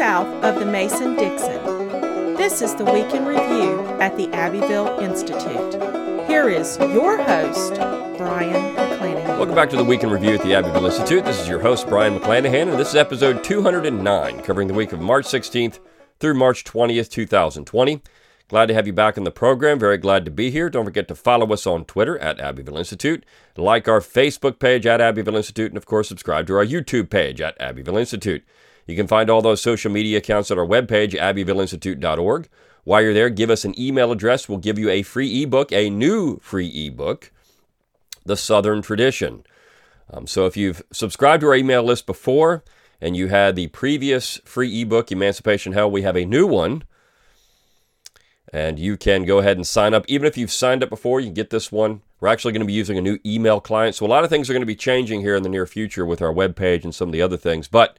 south of the Mason Dixon. This is the Week in Review at the Abbeville Institute. Here is your host, Brion McClanahan. Welcome back to the Week in Review at the Abbeville Institute. This is your host, Brion McClanahan, and this is episode 209, covering the week of March 16th through March 20th, 2020. Glad to have you back in the program. Very glad to be here. Don't forget to follow us on Twitter at Abbeville Institute, like our Facebook page at Abbeville Institute, and of course, subscribe to our YouTube page at Abbeville Institute. You can find all those social media accounts at our webpage, abbevilleinstitute.org. While you're there, give us an email address. We'll give you a free ebook, a new free ebook, The Southern Tradition. Um, so if you've subscribed to our email list before and you had the previous free ebook, Emancipation Hell, we have a new one and you can go ahead and sign up. Even if you've signed up before, you can get this one. We're actually going to be using a new email client. So a lot of things are going to be changing here in the near future with our webpage and some of the other things. But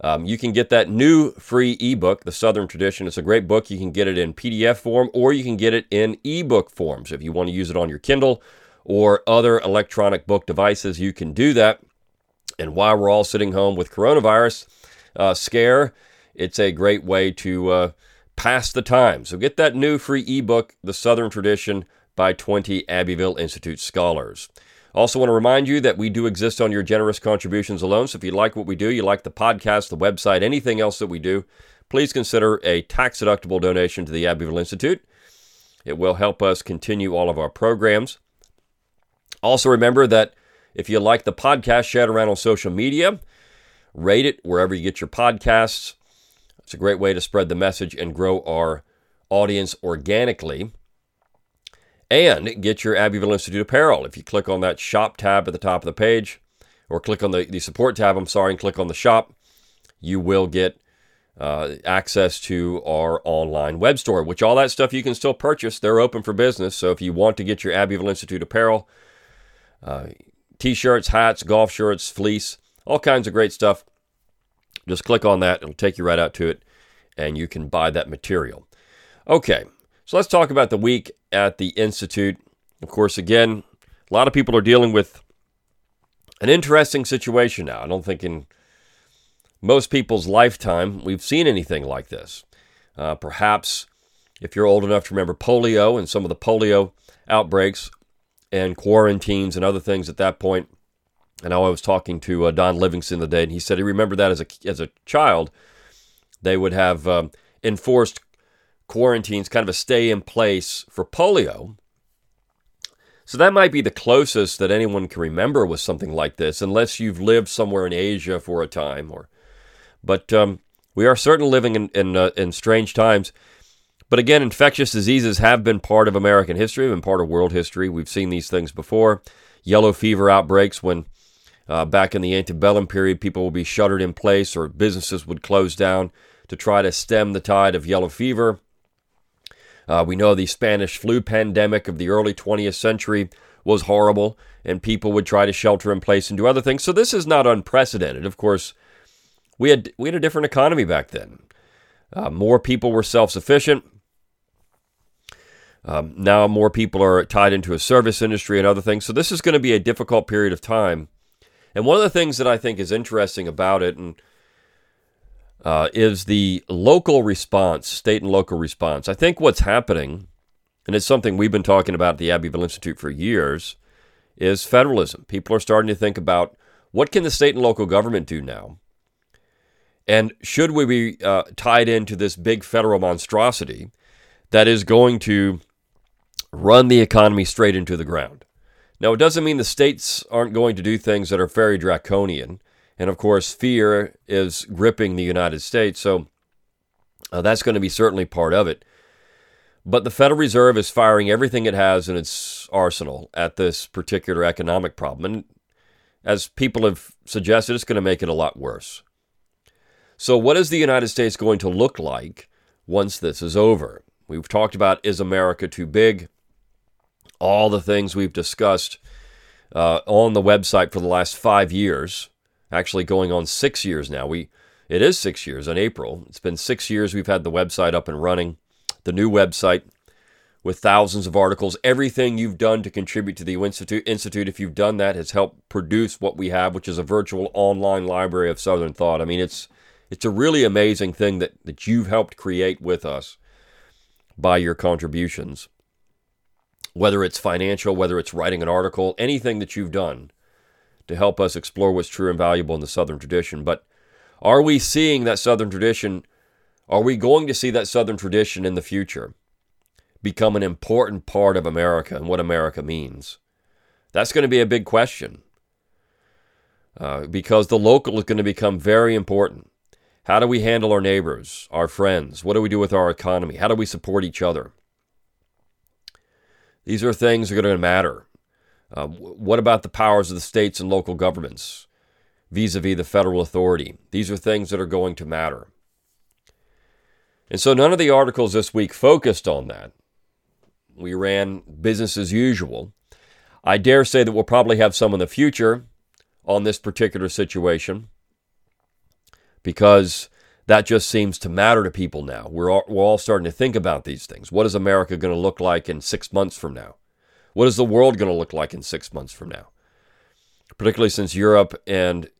um, you can get that new free ebook, The Southern Tradition. It's a great book. You can get it in PDF form or you can get it in ebook forms. If you want to use it on your Kindle or other electronic book devices, you can do that. And while we're all sitting home with coronavirus uh, scare, it's a great way to uh, pass the time. So get that new free ebook, The Southern Tradition, by 20 Abbeville Institute scholars. Also, want to remind you that we do exist on your generous contributions alone. So, if you like what we do, you like the podcast, the website, anything else that we do, please consider a tax deductible donation to the Abbeville Institute. It will help us continue all of our programs. Also, remember that if you like the podcast, share it around on social media, rate it wherever you get your podcasts. It's a great way to spread the message and grow our audience organically. And get your Abbeville Institute apparel. If you click on that shop tab at the top of the page, or click on the, the support tab, I'm sorry, and click on the shop, you will get uh, access to our online web store, which all that stuff you can still purchase. They're open for business. So if you want to get your Abbeville Institute apparel, uh, t shirts, hats, golf shirts, fleece, all kinds of great stuff, just click on that. It'll take you right out to it, and you can buy that material. Okay, so let's talk about the week at the Institute. Of course, again, a lot of people are dealing with an interesting situation now. I don't think in most people's lifetime we've seen anything like this. Uh, perhaps if you're old enough to remember polio and some of the polio outbreaks and quarantines and other things at that point. And I was talking to uh, Don Livingston the day, and he said he remembered that as a as a child, they would have um, enforced quarantines, kind of a stay in place for polio. So that might be the closest that anyone can remember with something like this, unless you've lived somewhere in Asia for a time. Or, but um, we are certainly living in in, uh, in strange times. But again, infectious diseases have been part of American history, been part of world history. We've seen these things before. Yellow fever outbreaks when uh, back in the antebellum period, people would be shuttered in place or businesses would close down to try to stem the tide of yellow fever. Uh, we know the Spanish flu pandemic of the early 20th century was horrible, and people would try to shelter in place and do other things. So this is not unprecedented. Of course, we had we had a different economy back then. Uh, more people were self-sufficient. Um, now more people are tied into a service industry and other things. So this is going to be a difficult period of time. And one of the things that I think is interesting about it, and uh, is the local response, state and local response. I think what's happening, and it's something we've been talking about at the Abbeville Institute for years, is federalism. People are starting to think about what can the state and local government do now, and should we be uh, tied into this big federal monstrosity that is going to run the economy straight into the ground? Now, it doesn't mean the states aren't going to do things that are very draconian. And of course, fear is gripping the United States. So uh, that's going to be certainly part of it. But the Federal Reserve is firing everything it has in its arsenal at this particular economic problem. And as people have suggested, it's going to make it a lot worse. So, what is the United States going to look like once this is over? We've talked about is America too big? All the things we've discussed uh, on the website for the last five years actually going on six years now. We it is six years in April. It's been six years we've had the website up and running, the new website with thousands of articles. Everything you've done to contribute to the Institute, Institute, if you've done that, has helped produce what we have, which is a virtual online library of Southern thought. I mean, it's It's a really amazing thing that, that you've helped create with us by your contributions. Whether it's financial, whether it's writing an article, anything that you've done to help us explore what's true and valuable in the Southern tradition. But are we seeing that Southern tradition? Are we going to see that Southern tradition in the future become an important part of America and what America means? That's going to be a big question uh, because the local is going to become very important. How do we handle our neighbors, our friends? What do we do with our economy? How do we support each other? These are things that are going to matter. Uh, what about the powers of the states and local governments vis a vis the federal authority? These are things that are going to matter. And so none of the articles this week focused on that. We ran business as usual. I dare say that we'll probably have some in the future on this particular situation because that just seems to matter to people now. We're all, we're all starting to think about these things. What is America going to look like in six months from now? What is the world going to look like in six months from now? Particularly since Europe and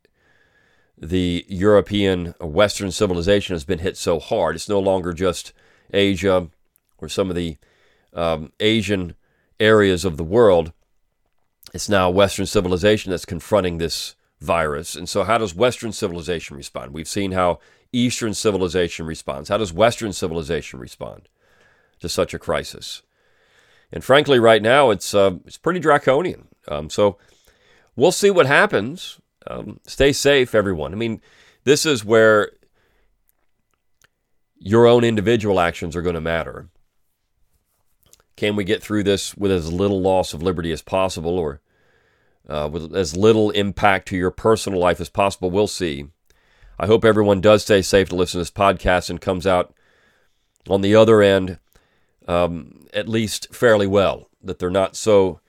the European Western civilization has been hit so hard. It's no longer just Asia or some of the um, Asian areas of the world. It's now Western civilization that's confronting this virus. And so, how does Western civilization respond? We've seen how Eastern civilization responds. How does Western civilization respond to such a crisis? And frankly, right now, it's uh, it's pretty draconian. Um, so, we'll see what happens. Um, stay safe, everyone. I mean, this is where your own individual actions are going to matter. Can we get through this with as little loss of liberty as possible or uh, with as little impact to your personal life as possible? We'll see. I hope everyone does stay safe to listen to this podcast and comes out on the other end um, at least fairly well, that they're not so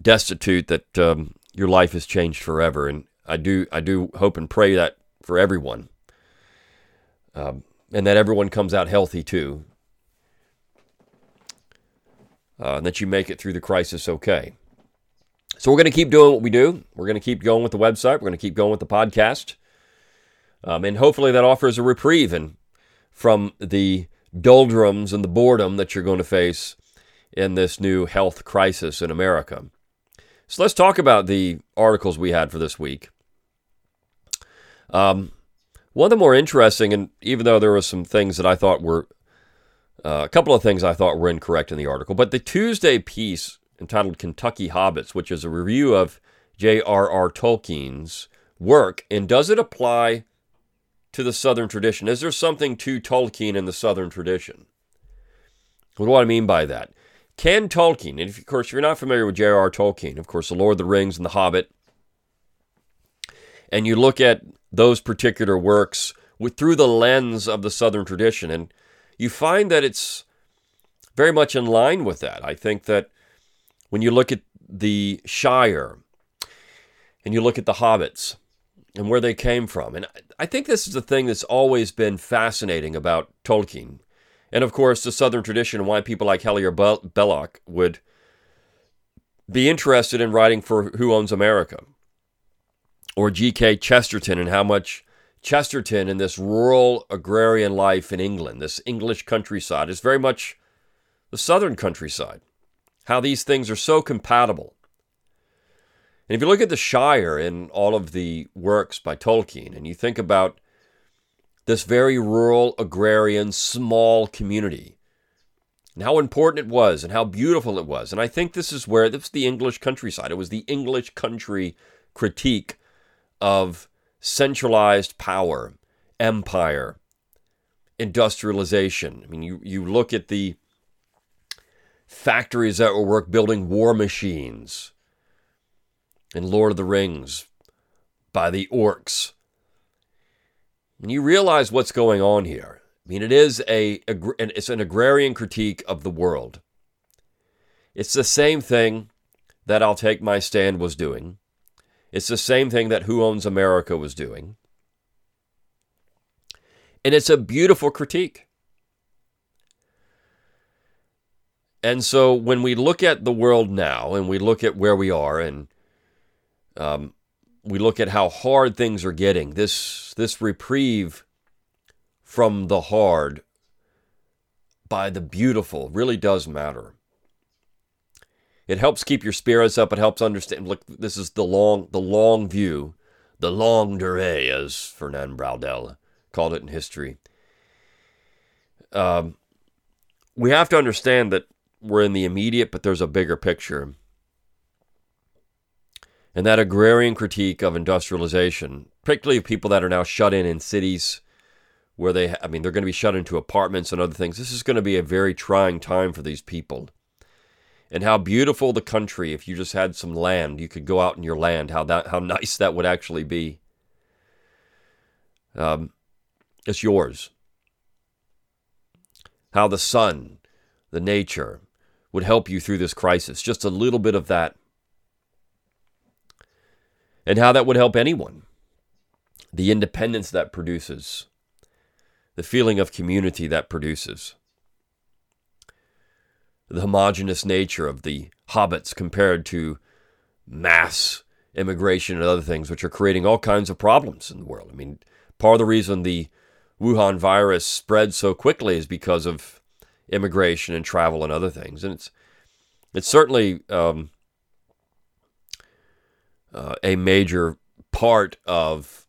destitute that um, your life has changed forever. And I do, I do hope and pray that for everyone. Um, and that everyone comes out healthy too uh, and that you make it through the crisis okay. So we're going to keep doing what we do. We're going to keep going with the website. We're going to keep going with the podcast. Um, and hopefully that offers a reprieve and from the doldrums and the boredom that you're going to face in this new health crisis in America. So let's talk about the articles we had for this week. Um, one of the more interesting, and even though there were some things that I thought were uh, a couple of things I thought were incorrect in the article, but the Tuesday piece entitled Kentucky Hobbits, which is a review of J.R.R. Tolkien's work, and does it apply to the Southern tradition? Is there something to Tolkien in the Southern tradition? What do I mean by that? Can Tolkien, and of course, if you're not familiar with J.R.R. Tolkien, of course, The Lord of the Rings and The Hobbit, and you look at those particular works with, through the lens of the Southern tradition, and you find that it's very much in line with that. I think that when you look at the Shire and you look at the hobbits and where they came from, and I think this is the thing that's always been fascinating about Tolkien. And of course, the Southern tradition and why people like Hilaire Belloc would be interested in writing for Who Owns America or G.K. Chesterton and how much Chesterton and this rural agrarian life in England, this English countryside, is very much the southern countryside. How these things are so compatible. And if you look at the Shire in all of the works by Tolkien, and you think about this very rural, agrarian, small community, and how important it was, and how beautiful it was. And I think this is where this is the English countryside. It was the English country critique of centralized power, empire, industrialization. I mean, you, you look at the factories that were work building war machines in Lord of the Rings by the orcs. And you realize what's going on here. I mean, it is a, it's an agrarian critique of the world. It's the same thing that I'll Take My Stand was doing. It's the same thing that Who Owns America was doing. And it's a beautiful critique. And so when we look at the world now and we look at where we are and um, we look at how hard things are getting, this, this reprieve from the hard by the beautiful really does matter. It helps keep your spirits up. It helps understand. Look, this is the long, the long view, the longue durée, as Fernand Braudel called it in history. Um, we have to understand that we're in the immediate, but there's a bigger picture. And that agrarian critique of industrialization, particularly of people that are now shut in in cities where they, I mean, they're going to be shut into apartments and other things. This is going to be a very trying time for these people. And how beautiful the country, if you just had some land, you could go out in your land, how that, how nice that would actually be. Um, it's yours. How the sun, the nature, would help you through this crisis. Just a little bit of that. And how that would help anyone. The independence that produces the feeling of community that produces, the homogenous nature of the hobbits compared to mass immigration and other things, which are creating all kinds of problems in the world. I mean, part of the reason the Wuhan virus spread so quickly is because of immigration and travel and other things, and it's it's certainly um, uh, a major part of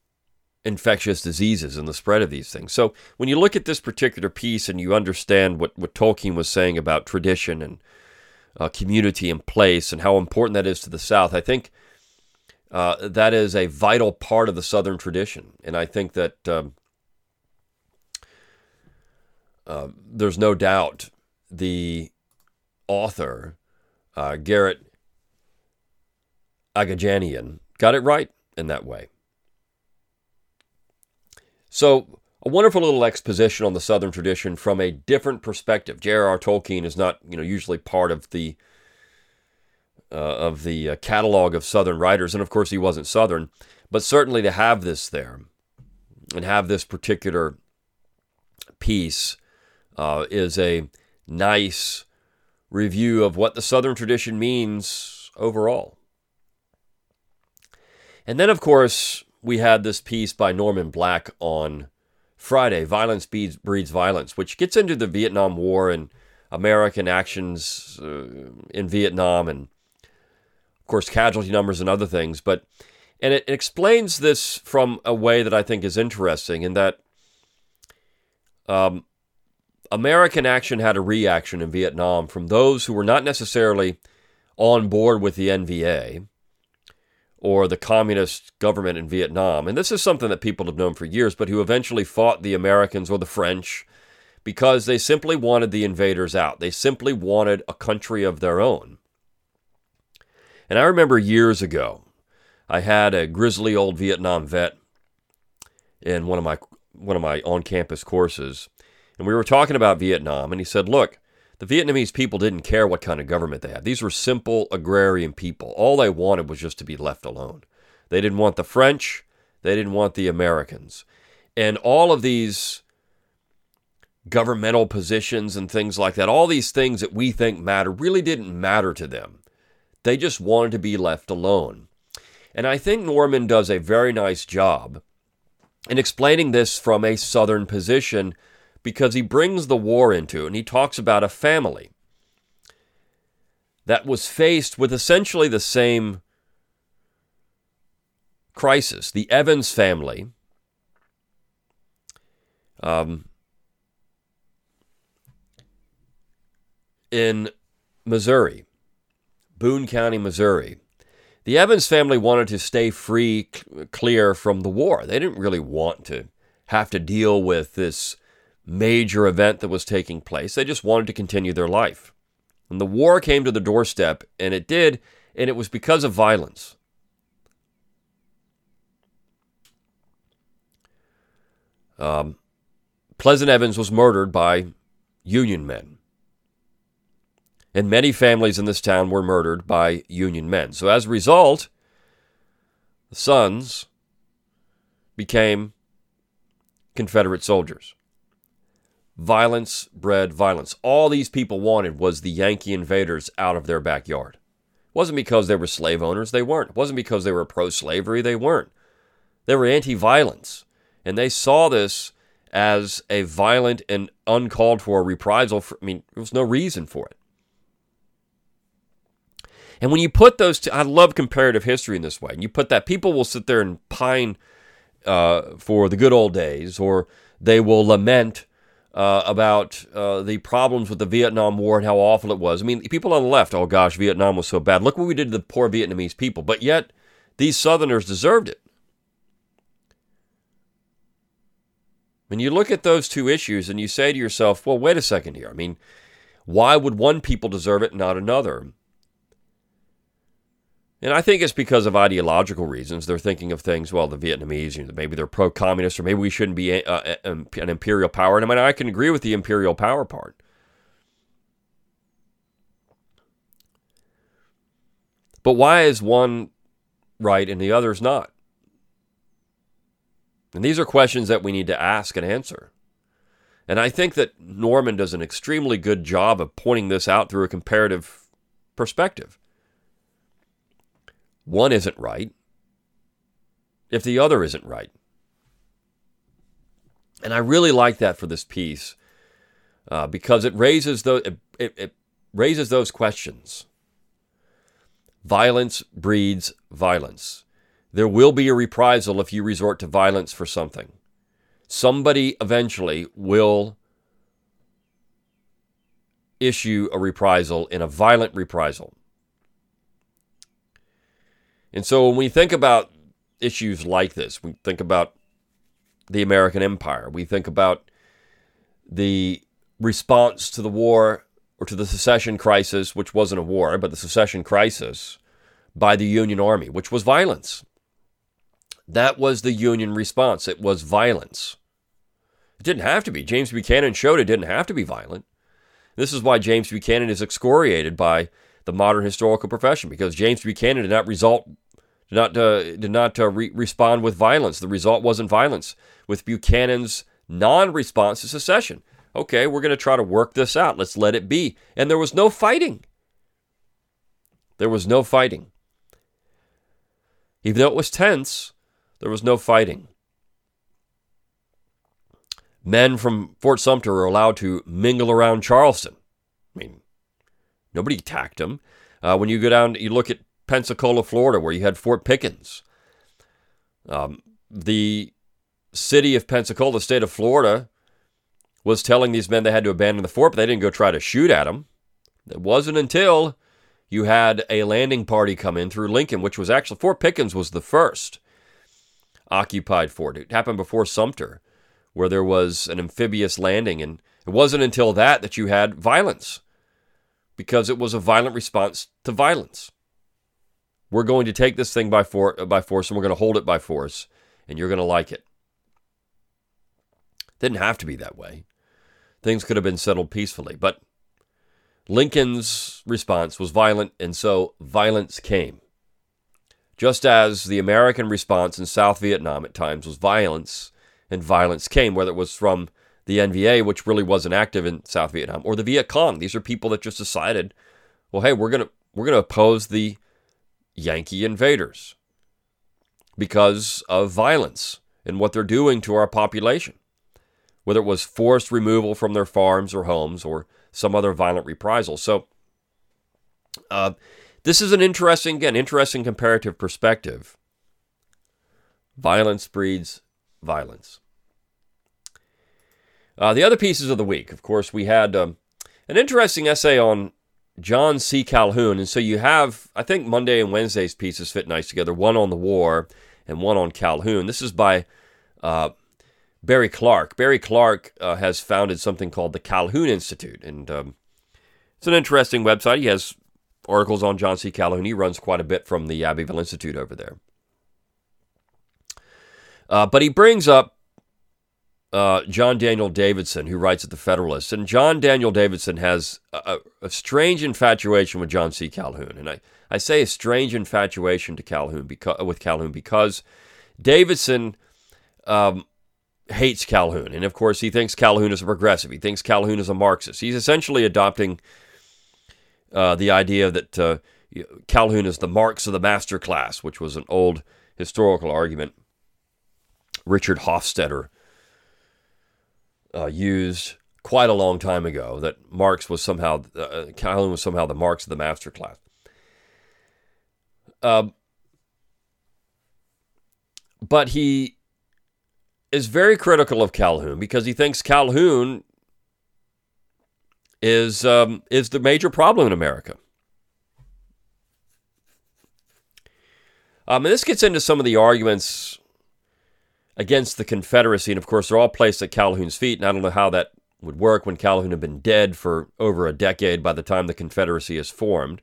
infectious diseases and the spread of these things. So when you look at this particular piece and you understand what, what Tolkien was saying about tradition and uh, community and place and how important that is to the South, I think uh, that is a vital part of the Southern tradition. And I think that um, uh, there's no doubt the author, uh, Garrett Agajanian, got it right in that way. So, a wonderful little exposition on the Southern tradition from a different perspective. J.R.R. Tolkien is not, you know, usually part of the uh, of the uh, catalog of Southern writers, and of course he wasn't Southern, but certainly to have this there and have this particular piece uh, is a nice review of what the Southern tradition means overall. And then, of course, we had this piece by Norman Black on Friday, Violence Breeds Violence, which gets into the Vietnam War and American actions uh, in Vietnam and, of course, casualty numbers and other things. But and it, explains this from a way that I think is interesting in that um, American action had a reaction in Vietnam from those who were not necessarily on board with the NVA or the communist government in Vietnam. And this is something that people have known for years, but who eventually fought the Americans or the French because they simply wanted the invaders out. They simply wanted a country of their own. And I remember years ago, I had a grizzly old Vietnam vet in one of my one of my on-campus courses, and we were talking about Vietnam, and he said, "Look, the Vietnamese people didn't care what kind of government they had. These were simple agrarian people. All they wanted was just to be left alone. They didn't want the French, they didn't want the Americans. And all of these governmental positions and things like that, all these things that we think matter, really didn't matter to them. They just wanted to be left alone. And I think Norman does a very nice job in explaining this from a Southern position because he brings the war into it and he talks about a family that was faced with essentially the same crisis. The Evans family um, in Missouri, Boone County, Missouri. The Evans family wanted to stay free, clear from the war. They didn't really want to have to deal with this major event that was taking place. They just wanted to continue their life. And the war came to the doorstep, and it did, and it was because of violence. Um, Pleasant Evans was murdered by Union men. And many families in this town were murdered by Union men. So as a result, the sons became Confederate soldiers. Violence bred violence. All these people wanted was the Yankee invaders out of their backyard. It wasn't because they were slave owners, they weren't. It wasn't because they were pro slavery, they weren't. They were anti violence. And they saw this as a violent and uncalled for reprisal. For, I mean, there was no reason for it. And when you put those, two, I love comparative history in this way. And you put that, people will sit there and pine uh, for the good old days, or they will lament uh, about uh, the problems with the Vietnam War and how awful it was. I mean, people on the left, oh gosh, Vietnam was so bad. Look what we did to the poor Vietnamese people. But yet, these Southerners deserved it. When you look at those two issues and you say to yourself, well, wait a second here. I mean, why would one people deserve it, and not another? And I think it's because of ideological reasons. They're thinking of things, well, the Vietnamese, you know, maybe they're pro communist, or maybe we shouldn't be a, a, a, an imperial power. And I mean, I can agree with the imperial power part. But why is one right and the other is not? And these are questions that we need to ask and answer. And I think that Norman does an extremely good job of pointing this out through a comparative perspective one isn't right if the other isn't right. And I really like that for this piece uh, because it raises it, it, it raises those questions. Violence breeds violence. There will be a reprisal if you resort to violence for something. Somebody eventually will issue a reprisal in a violent reprisal. And so when we think about issues like this, we think about the American empire, we think about the response to the war or to the secession crisis, which wasn't a war, but the secession crisis by the Union Army, which was violence. That was the Union response. It was violence. It didn't have to be. James Buchanan showed it didn't have to be violent. This is why James Buchanan is excoriated by the modern historical profession because James Buchanan did not result did not uh, did not uh, re- respond with violence. The result wasn't violence. With Buchanan's non-response to secession, okay, we're going to try to work this out. Let's let it be. And there was no fighting. There was no fighting. Even though it was tense, there was no fighting. Men from Fort Sumter were allowed to mingle around Charleston. I mean, Nobody attacked them. Uh, when you go down, you look at Pensacola, Florida, where you had Fort Pickens. Um, the city of Pensacola, the state of Florida, was telling these men they had to abandon the fort, but they didn't go try to shoot at them. It wasn't until you had a landing party come in through Lincoln, which was actually Fort Pickens was the first occupied fort. It happened before Sumter, where there was an amphibious landing, and it wasn't until that that you had violence because it was a violent response to violence. We're going to take this thing by, for, uh, by force and we're going to hold it by force, and you're going to like it. Didn't have to be that way. Things could have been settled peacefully, but Lincoln's response was violent, and so violence came. Just as the American response in South Vietnam at times was violence, and violence came, whether it was from the NVA, which really wasn't active in South Vietnam, or the Viet Cong. These are people that just decided, well, hey, we're gonna we're gonna oppose the Yankee invaders because of violence and what they're doing to our population, whether it was forced removal from their farms or homes or some other violent reprisal. So, uh, this is an interesting, again, interesting comparative perspective. Violence breeds violence. Uh, the other pieces of the week, of course, we had um, an interesting essay on John C. Calhoun. And so you have, I think Monday and Wednesday's pieces fit nice together one on the war and one on Calhoun. This is by uh, Barry Clark. Barry Clark uh, has founded something called the Calhoun Institute. And um, it's an interesting website. He has articles on John C. Calhoun. He runs quite a bit from the Abbeville Institute over there. Uh, but he brings up uh, John Daniel Davidson, who writes at the Federalist, and John Daniel Davidson has a, a, strange infatuation with John C. Calhoun, and I, I say a strange infatuation to Calhoun because with Calhoun because Davidson um, hates Calhoun, and of course he thinks Calhoun is a progressive. He thinks Calhoun is a Marxist. He's essentially adopting uh, the idea that uh, Calhoun is the Marx of the master class, which was an old historical argument. Richard Hofstadter uh, used quite a long time ago that Marx was somehow, uh, Calhoun was somehow the Marx of the master class. Uh, but he is very critical of Calhoun because he thinks Calhoun is um, is the major problem in America. Um, and this gets into some of the arguments against the Confederacy, and of course, they're all placed at Calhoun's feet. And I don't know how that would work when Calhoun had been dead for over a decade by the time the Confederacy is formed.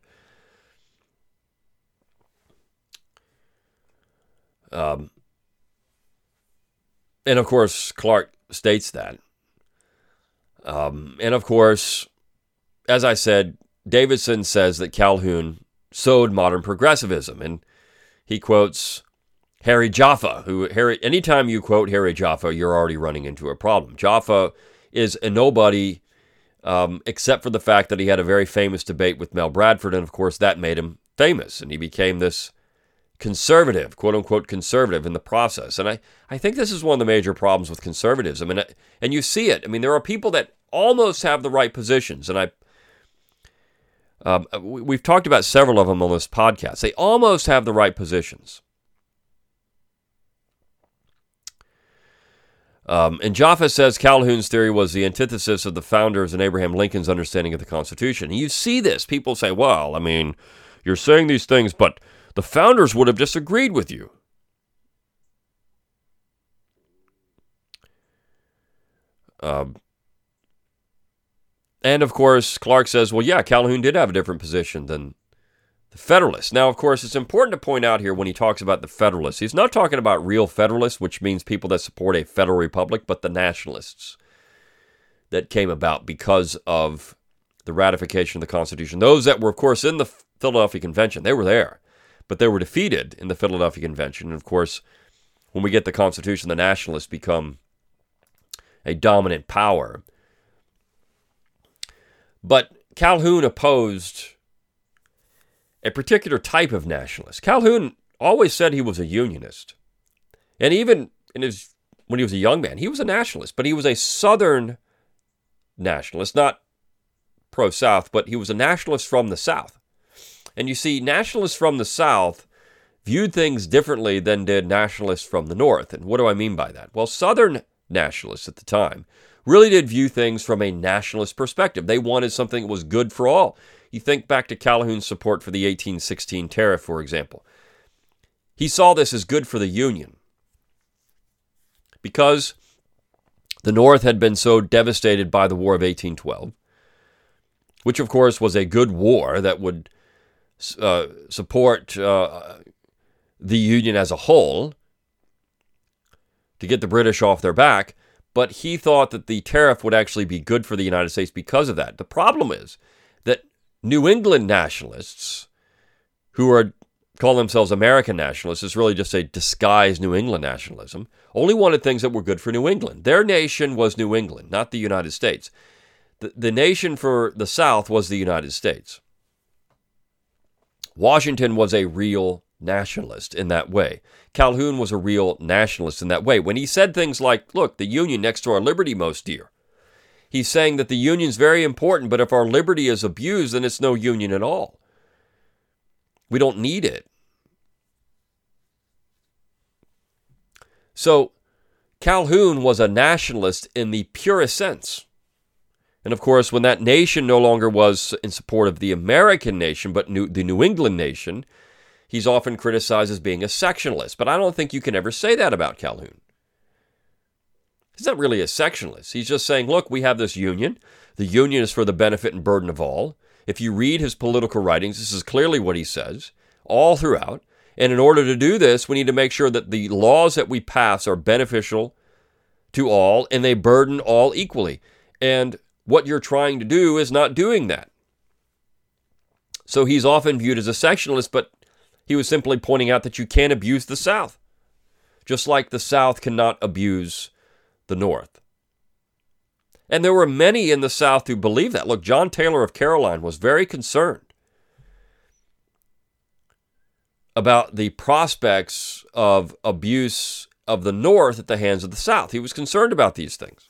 Um, and of course, Clark states that. Um, and of course, as I said, Davidson says that Calhoun sowed modern progressivism, and he quotes Harry Jaffa, who Harry. Anytime you quote Harry Jaffa, you're already running into a problem. Jaffa is a nobody, um, except for the fact that he had a very famous debate with Mel Bradford, and of course that made him famous, and he became this conservative, quote unquote conservative in the process. And I, I think this is one of the major problems with conservatism. And, and you see it. I mean, there are people that almost have the right positions. And I, um, we've talked about several of them on this podcast. They almost have the right positions. Um, and Jaffa says Calhoun's theory was the antithesis of the founders and Abraham Lincoln's understanding of the Constitution. You see this. People say, well, I mean, you're saying these things, but the founders would have disagreed with you. Um, and of course, Clark says, well, yeah, Calhoun did have a different position than the Federalists. Now, of course, it's important to point out here when he talks about the Federalists, he's not talking about real Federalists, which means people that support a federal republic, but the nationalists that came about because of the ratification of the Constitution. Those that were, of course, in the Philadelphia Convention, they were there but they were defeated in the Philadelphia Convention. And of course, when we get the Constitution, the nationalists become a dominant power. But Calhoun opposed a particular type of nationalist. Calhoun always said he was a unionist. And even in his when he was a young man, he was a nationalist, but he was a southern nationalist, not pro South, but he was a nationalist from the South. And you see, nationalists from the South viewed things differently than did nationalists from the North. And what do I mean by that? Well, Southern nationalists at the time really did view things from a nationalist perspective. They wanted something that was good for all. You think back to Calhoun's support for the 1816 tariff, for example. He saw this as good for the Union because the North had been so devastated by the War of 1812, which, of course, was a good war that would uh, support uh, the Union as a whole to get the British off their back, but he thought that the tariff would actually be good for the United States because of that. The problem is New England nationalists, who are call themselves American nationalists, is really just a disguised New England nationalism, only wanted things that were good for New England. Their nation was New England, not the United States. The, the nation for the South was the United States. Washington was a real nationalist in that way. Calhoun was a real nationalist in that way. When he said things like, look, the Union next to our liberty most dear, he's saying that the Union's very important, but if our liberty is abused, then it's no Union at all. We don't need it. So, Calhoun was a nationalist in the purest sense. And of course, when that nation no longer was in support of the American nation, but New, the New England nation, he's often criticized as being a sectionalist. But I don't think you can ever say that about Calhoun. He's not really a sectionalist. He's just saying, look, we have this union. The union is for the benefit and burden of all. If you read his political writings, this is clearly what he says all throughout. And in order to do this, we need to make sure that the laws that we pass are beneficial to all and they burden all equally. And what you're trying to do is not doing that. So he's often viewed as a sectionalist, but he was simply pointing out that you can't abuse the South, just like the South cannot abuse the North. And there were many in the South who believed that. Look, John Taylor of Caroline was very concerned about the prospects of abuse of the North at the hands of the South. He was concerned about these things.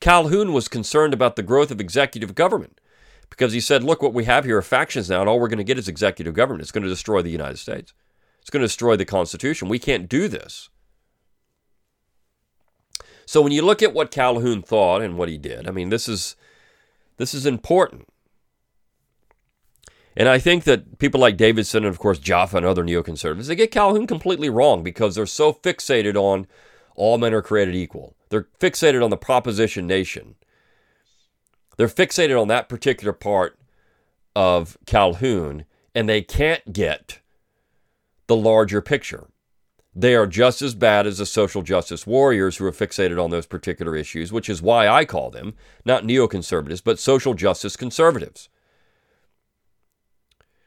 Calhoun was concerned about the growth of executive government because he said, look, what we have here are factions now, and all we're going to get is executive government. It's going to destroy the United States, it's going to destroy the Constitution. We can't do this. So when you look at what Calhoun thought and what he did, I mean, this is this is important. And I think that people like Davidson and, of course, Jaffa and other neoconservatives, they get Calhoun completely wrong because they're so fixated on all men are created equal. They're fixated on the proposition nation. They're fixated on that particular part of Calhoun, and they can't get the larger picture. They are just as bad as the social justice warriors who are fixated on those particular issues, which is why I call them not neoconservatives, but social justice conservatives.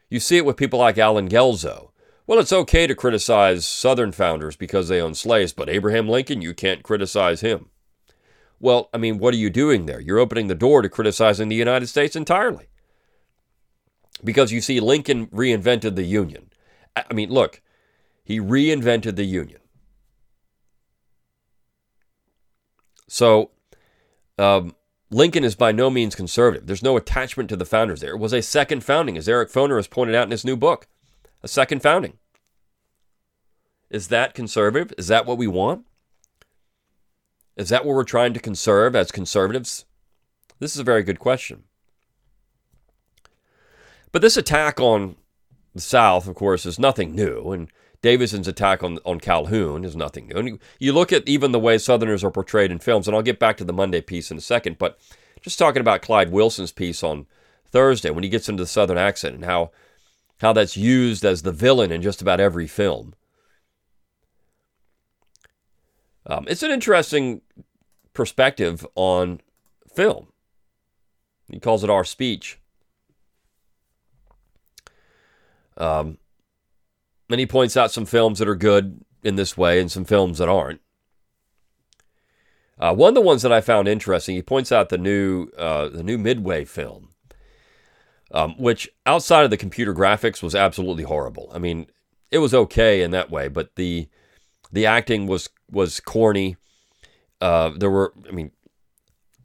You see it with people like Allen Guelzo. Well, it's okay to criticize Southern founders because they own slaves, but Abraham Lincoln, you can't criticize him. Well, I mean, what are you doing there? You're opening the door to criticizing the United States entirely. Because you see, Lincoln reinvented the Union. I mean, look, he reinvented the Union. So, um, Lincoln is by no means conservative. There's no attachment to the founders there. It was a second founding, as Eric Foner has pointed out in his new book. A second founding. Is that conservative? Is that what we want? Is that what we're trying to conserve as conservatives? This is a very good question. But this attack on the South, of course, is nothing new. And Davidson's attack on, on Calhoun is nothing new. And you, you look at even the way Southerners are portrayed in films, and I'll get back to the Monday piece in a second, but just talking about Clyde Wilson's piece on Thursday when he gets into the Southern accent and how how that's used as the villain in just about every film. Um, it's an interesting perspective on film. He calls it our speech. Um, and he points out some films that are good in this way and some films that aren't. Uh, one of the ones that I found interesting, he points out the new uh, the new Midway film, um, which outside of the computer graphics was absolutely horrible. I mean, it was okay in that way, but the the acting was was corny. Uh, there were, I mean,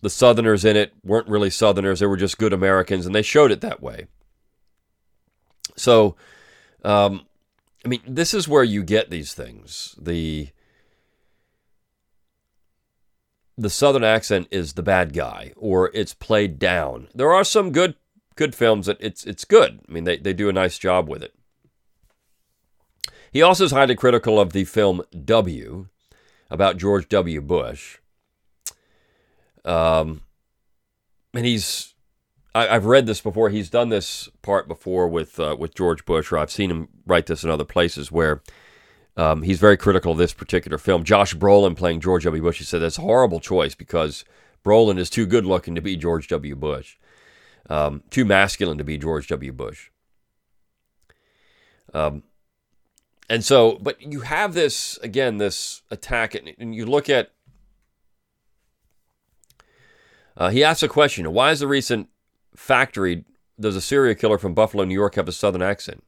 the Southerners in it weren't really Southerners; they were just good Americans, and they showed it that way. So, um, I mean, this is where you get these things. The the southern accent is the bad guy or it's played down. There are some good good films that it's it's good. I mean they, they do a nice job with it. He also is highly critical of the film W about George W. Bush. Um, and he's I, have read this before. He's done this part before with uh, with George Bush, or I've seen him write this in other places where um, he's very critical of this particular film. Josh Brolin playing George W. Bush. He said that's a horrible choice because Brolin is too good looking to be George W. Bush, um, too masculine to be George W. Bush. Um, and so, but you have this again, this attack, and you look at. Uh, he asks a question: Why is the recent factory does a serial killer from Buffalo, New York have a southern accent?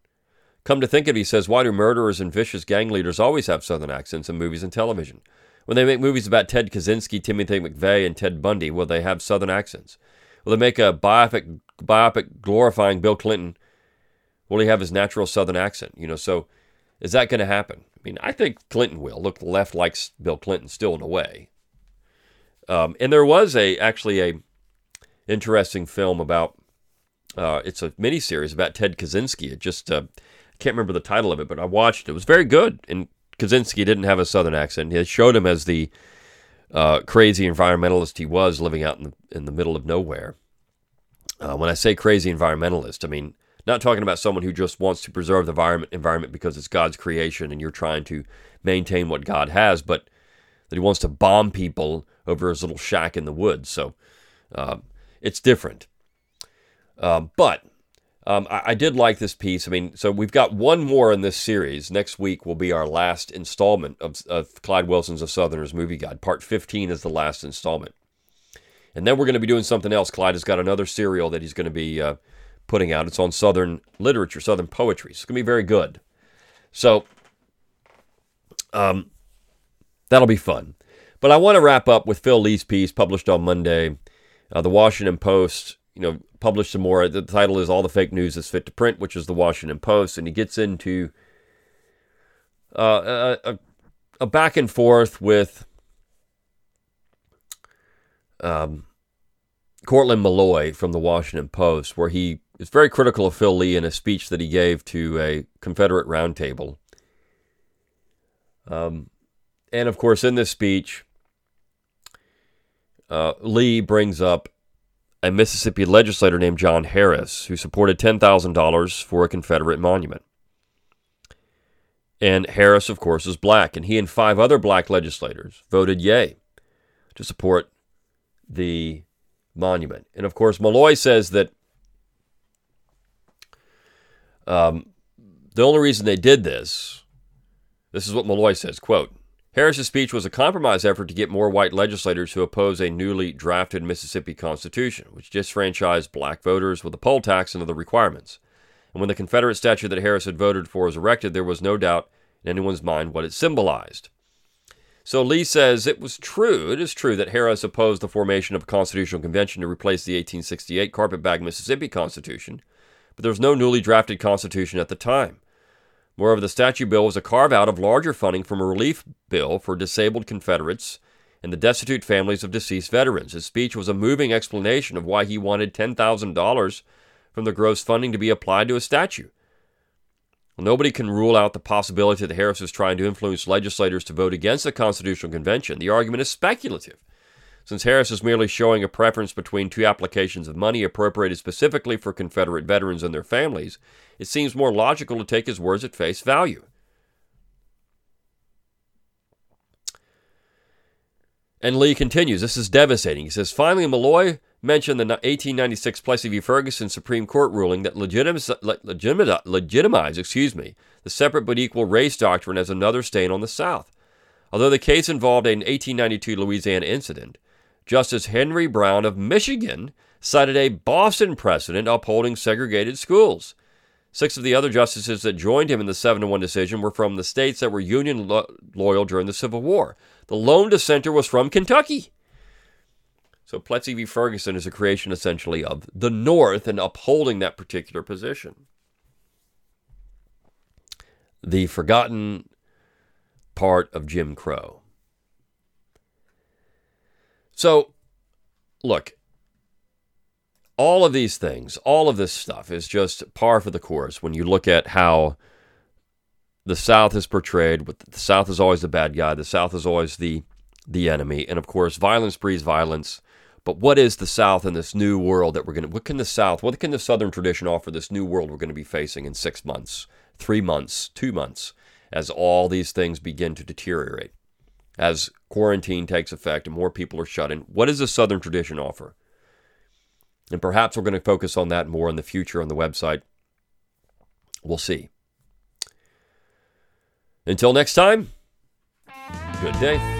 Come to think of it, he says, why do murderers and vicious gang leaders always have southern accents in movies and television? When they make movies about Ted Kaczynski, Timothy McVeigh, and Ted Bundy, will they have southern accents? Will they make a biopic, biopic glorifying Bill Clinton? Will he have his natural southern accent? You know, so is that going to happen? I mean, I think Clinton will. Look, left likes Bill Clinton still in a way. Um, and there was a actually a interesting film about. Uh, it's a miniseries about Ted Kaczynski. It just uh, I can't remember the title of it, but I watched it. It was very good. And Kaczynski didn't have a southern accent. It showed him as the uh, crazy environmentalist he was, living out in the in the middle of nowhere. Uh, when I say crazy environmentalist, I mean not talking about someone who just wants to preserve the environment environment because it's God's creation and you're trying to maintain what God has, but that he wants to bomb people over his little shack in the woods. So uh, it's different. Um, but um, I, I, did like this piece. I mean, so we've got one more in this series. Next week will be our last installment of, of Clyde Wilson's Of Southerner's Movie Guide. Part 15 is the last installment. And then we're going to be doing something else. Clyde has got another serial that he's going to be uh, putting out. It's on Southern literature, Southern poetry. It's going to be very good. So um, that'll be fun. But I want to wrap up with Phil Leigh's piece published on Monday. Uh, the Washington Post, you know, published some more. The title is "All the Fake News is Fit to Print," which is the Washington Post, and he gets into uh, a, a, back and forth with um, Courtland Molloy from the Washington Post, where he is very critical of Phil Leigh in a speech that he gave to a Confederate roundtable. Um, and of course, in this speech, uh, Leigh brings up a Mississippi legislator named John Harris who supported $10,000 for a Confederate monument. And Harris, of course, is black, and he and five other black legislators voted yay to support the monument. And of course, Molloy says that um, the only reason they did this, this is what Molloy says, quote, Harris's speech was a compromise effort to get more white legislators to oppose a newly drafted Mississippi Constitution, which disfranchised black voters with a poll tax and other requirements. And when the Confederate statue that Harris had voted for was erected, there was no doubt in anyone's mind what it symbolized. So Leigh says it was true, it is true that Harris opposed the formation of a constitutional convention to replace the 1868 carpetbag Mississippi Constitution, but there was no newly drafted constitution at the time. Moreover, the statute bill was a carve out of larger funding from a relief bill for disabled Confederates and the destitute families of deceased veterans. His speech was a moving explanation of why he wanted $10,000 from the gross funding to be applied to a statue. Well, nobody can rule out the possibility that Harris is trying to influence legislators to vote against the Constitutional Convention. The argument is speculative. Since Harris is merely showing a preference between two applications of money appropriated specifically for Confederate veterans and their families, it seems more logical to take his words at face value. And Leigh continues, this is devastating. He says, finally, Malloy mentioned the 1896 Plessy v. Ferguson Supreme Court ruling that legitimize, legitimize excuse me, the separate but equal race doctrine as another stain on the South. Although the case involved an 1892 Louisiana incident, Justice Henry Brown of Michigan cited a Boston precedent upholding segregated schools. Six of the other justices that joined him in the 7 to 1 decision were from the states that were Union lo- loyal during the Civil War. The lone dissenter was from Kentucky. So Plessy v. Ferguson is a creation essentially of the North and upholding that particular position. The forgotten part of Jim Crow. So, look, all of these things, all of this stuff is just par for the course when you look at how the South is portrayed. With the South is always the bad guy. The South is always the the enemy, and of course, violence breeds violence. But what is the South in this new world that we're going to? What can the South? What can the Southern tradition offer this new world we're going to be facing in six months, three months, two months, as all these things begin to deteriorate? As quarantine takes effect and more people are shut in. What does the Southern tradition offer? And perhaps we're going to focus on that more in the future on the website. We'll see. Until next time, good day.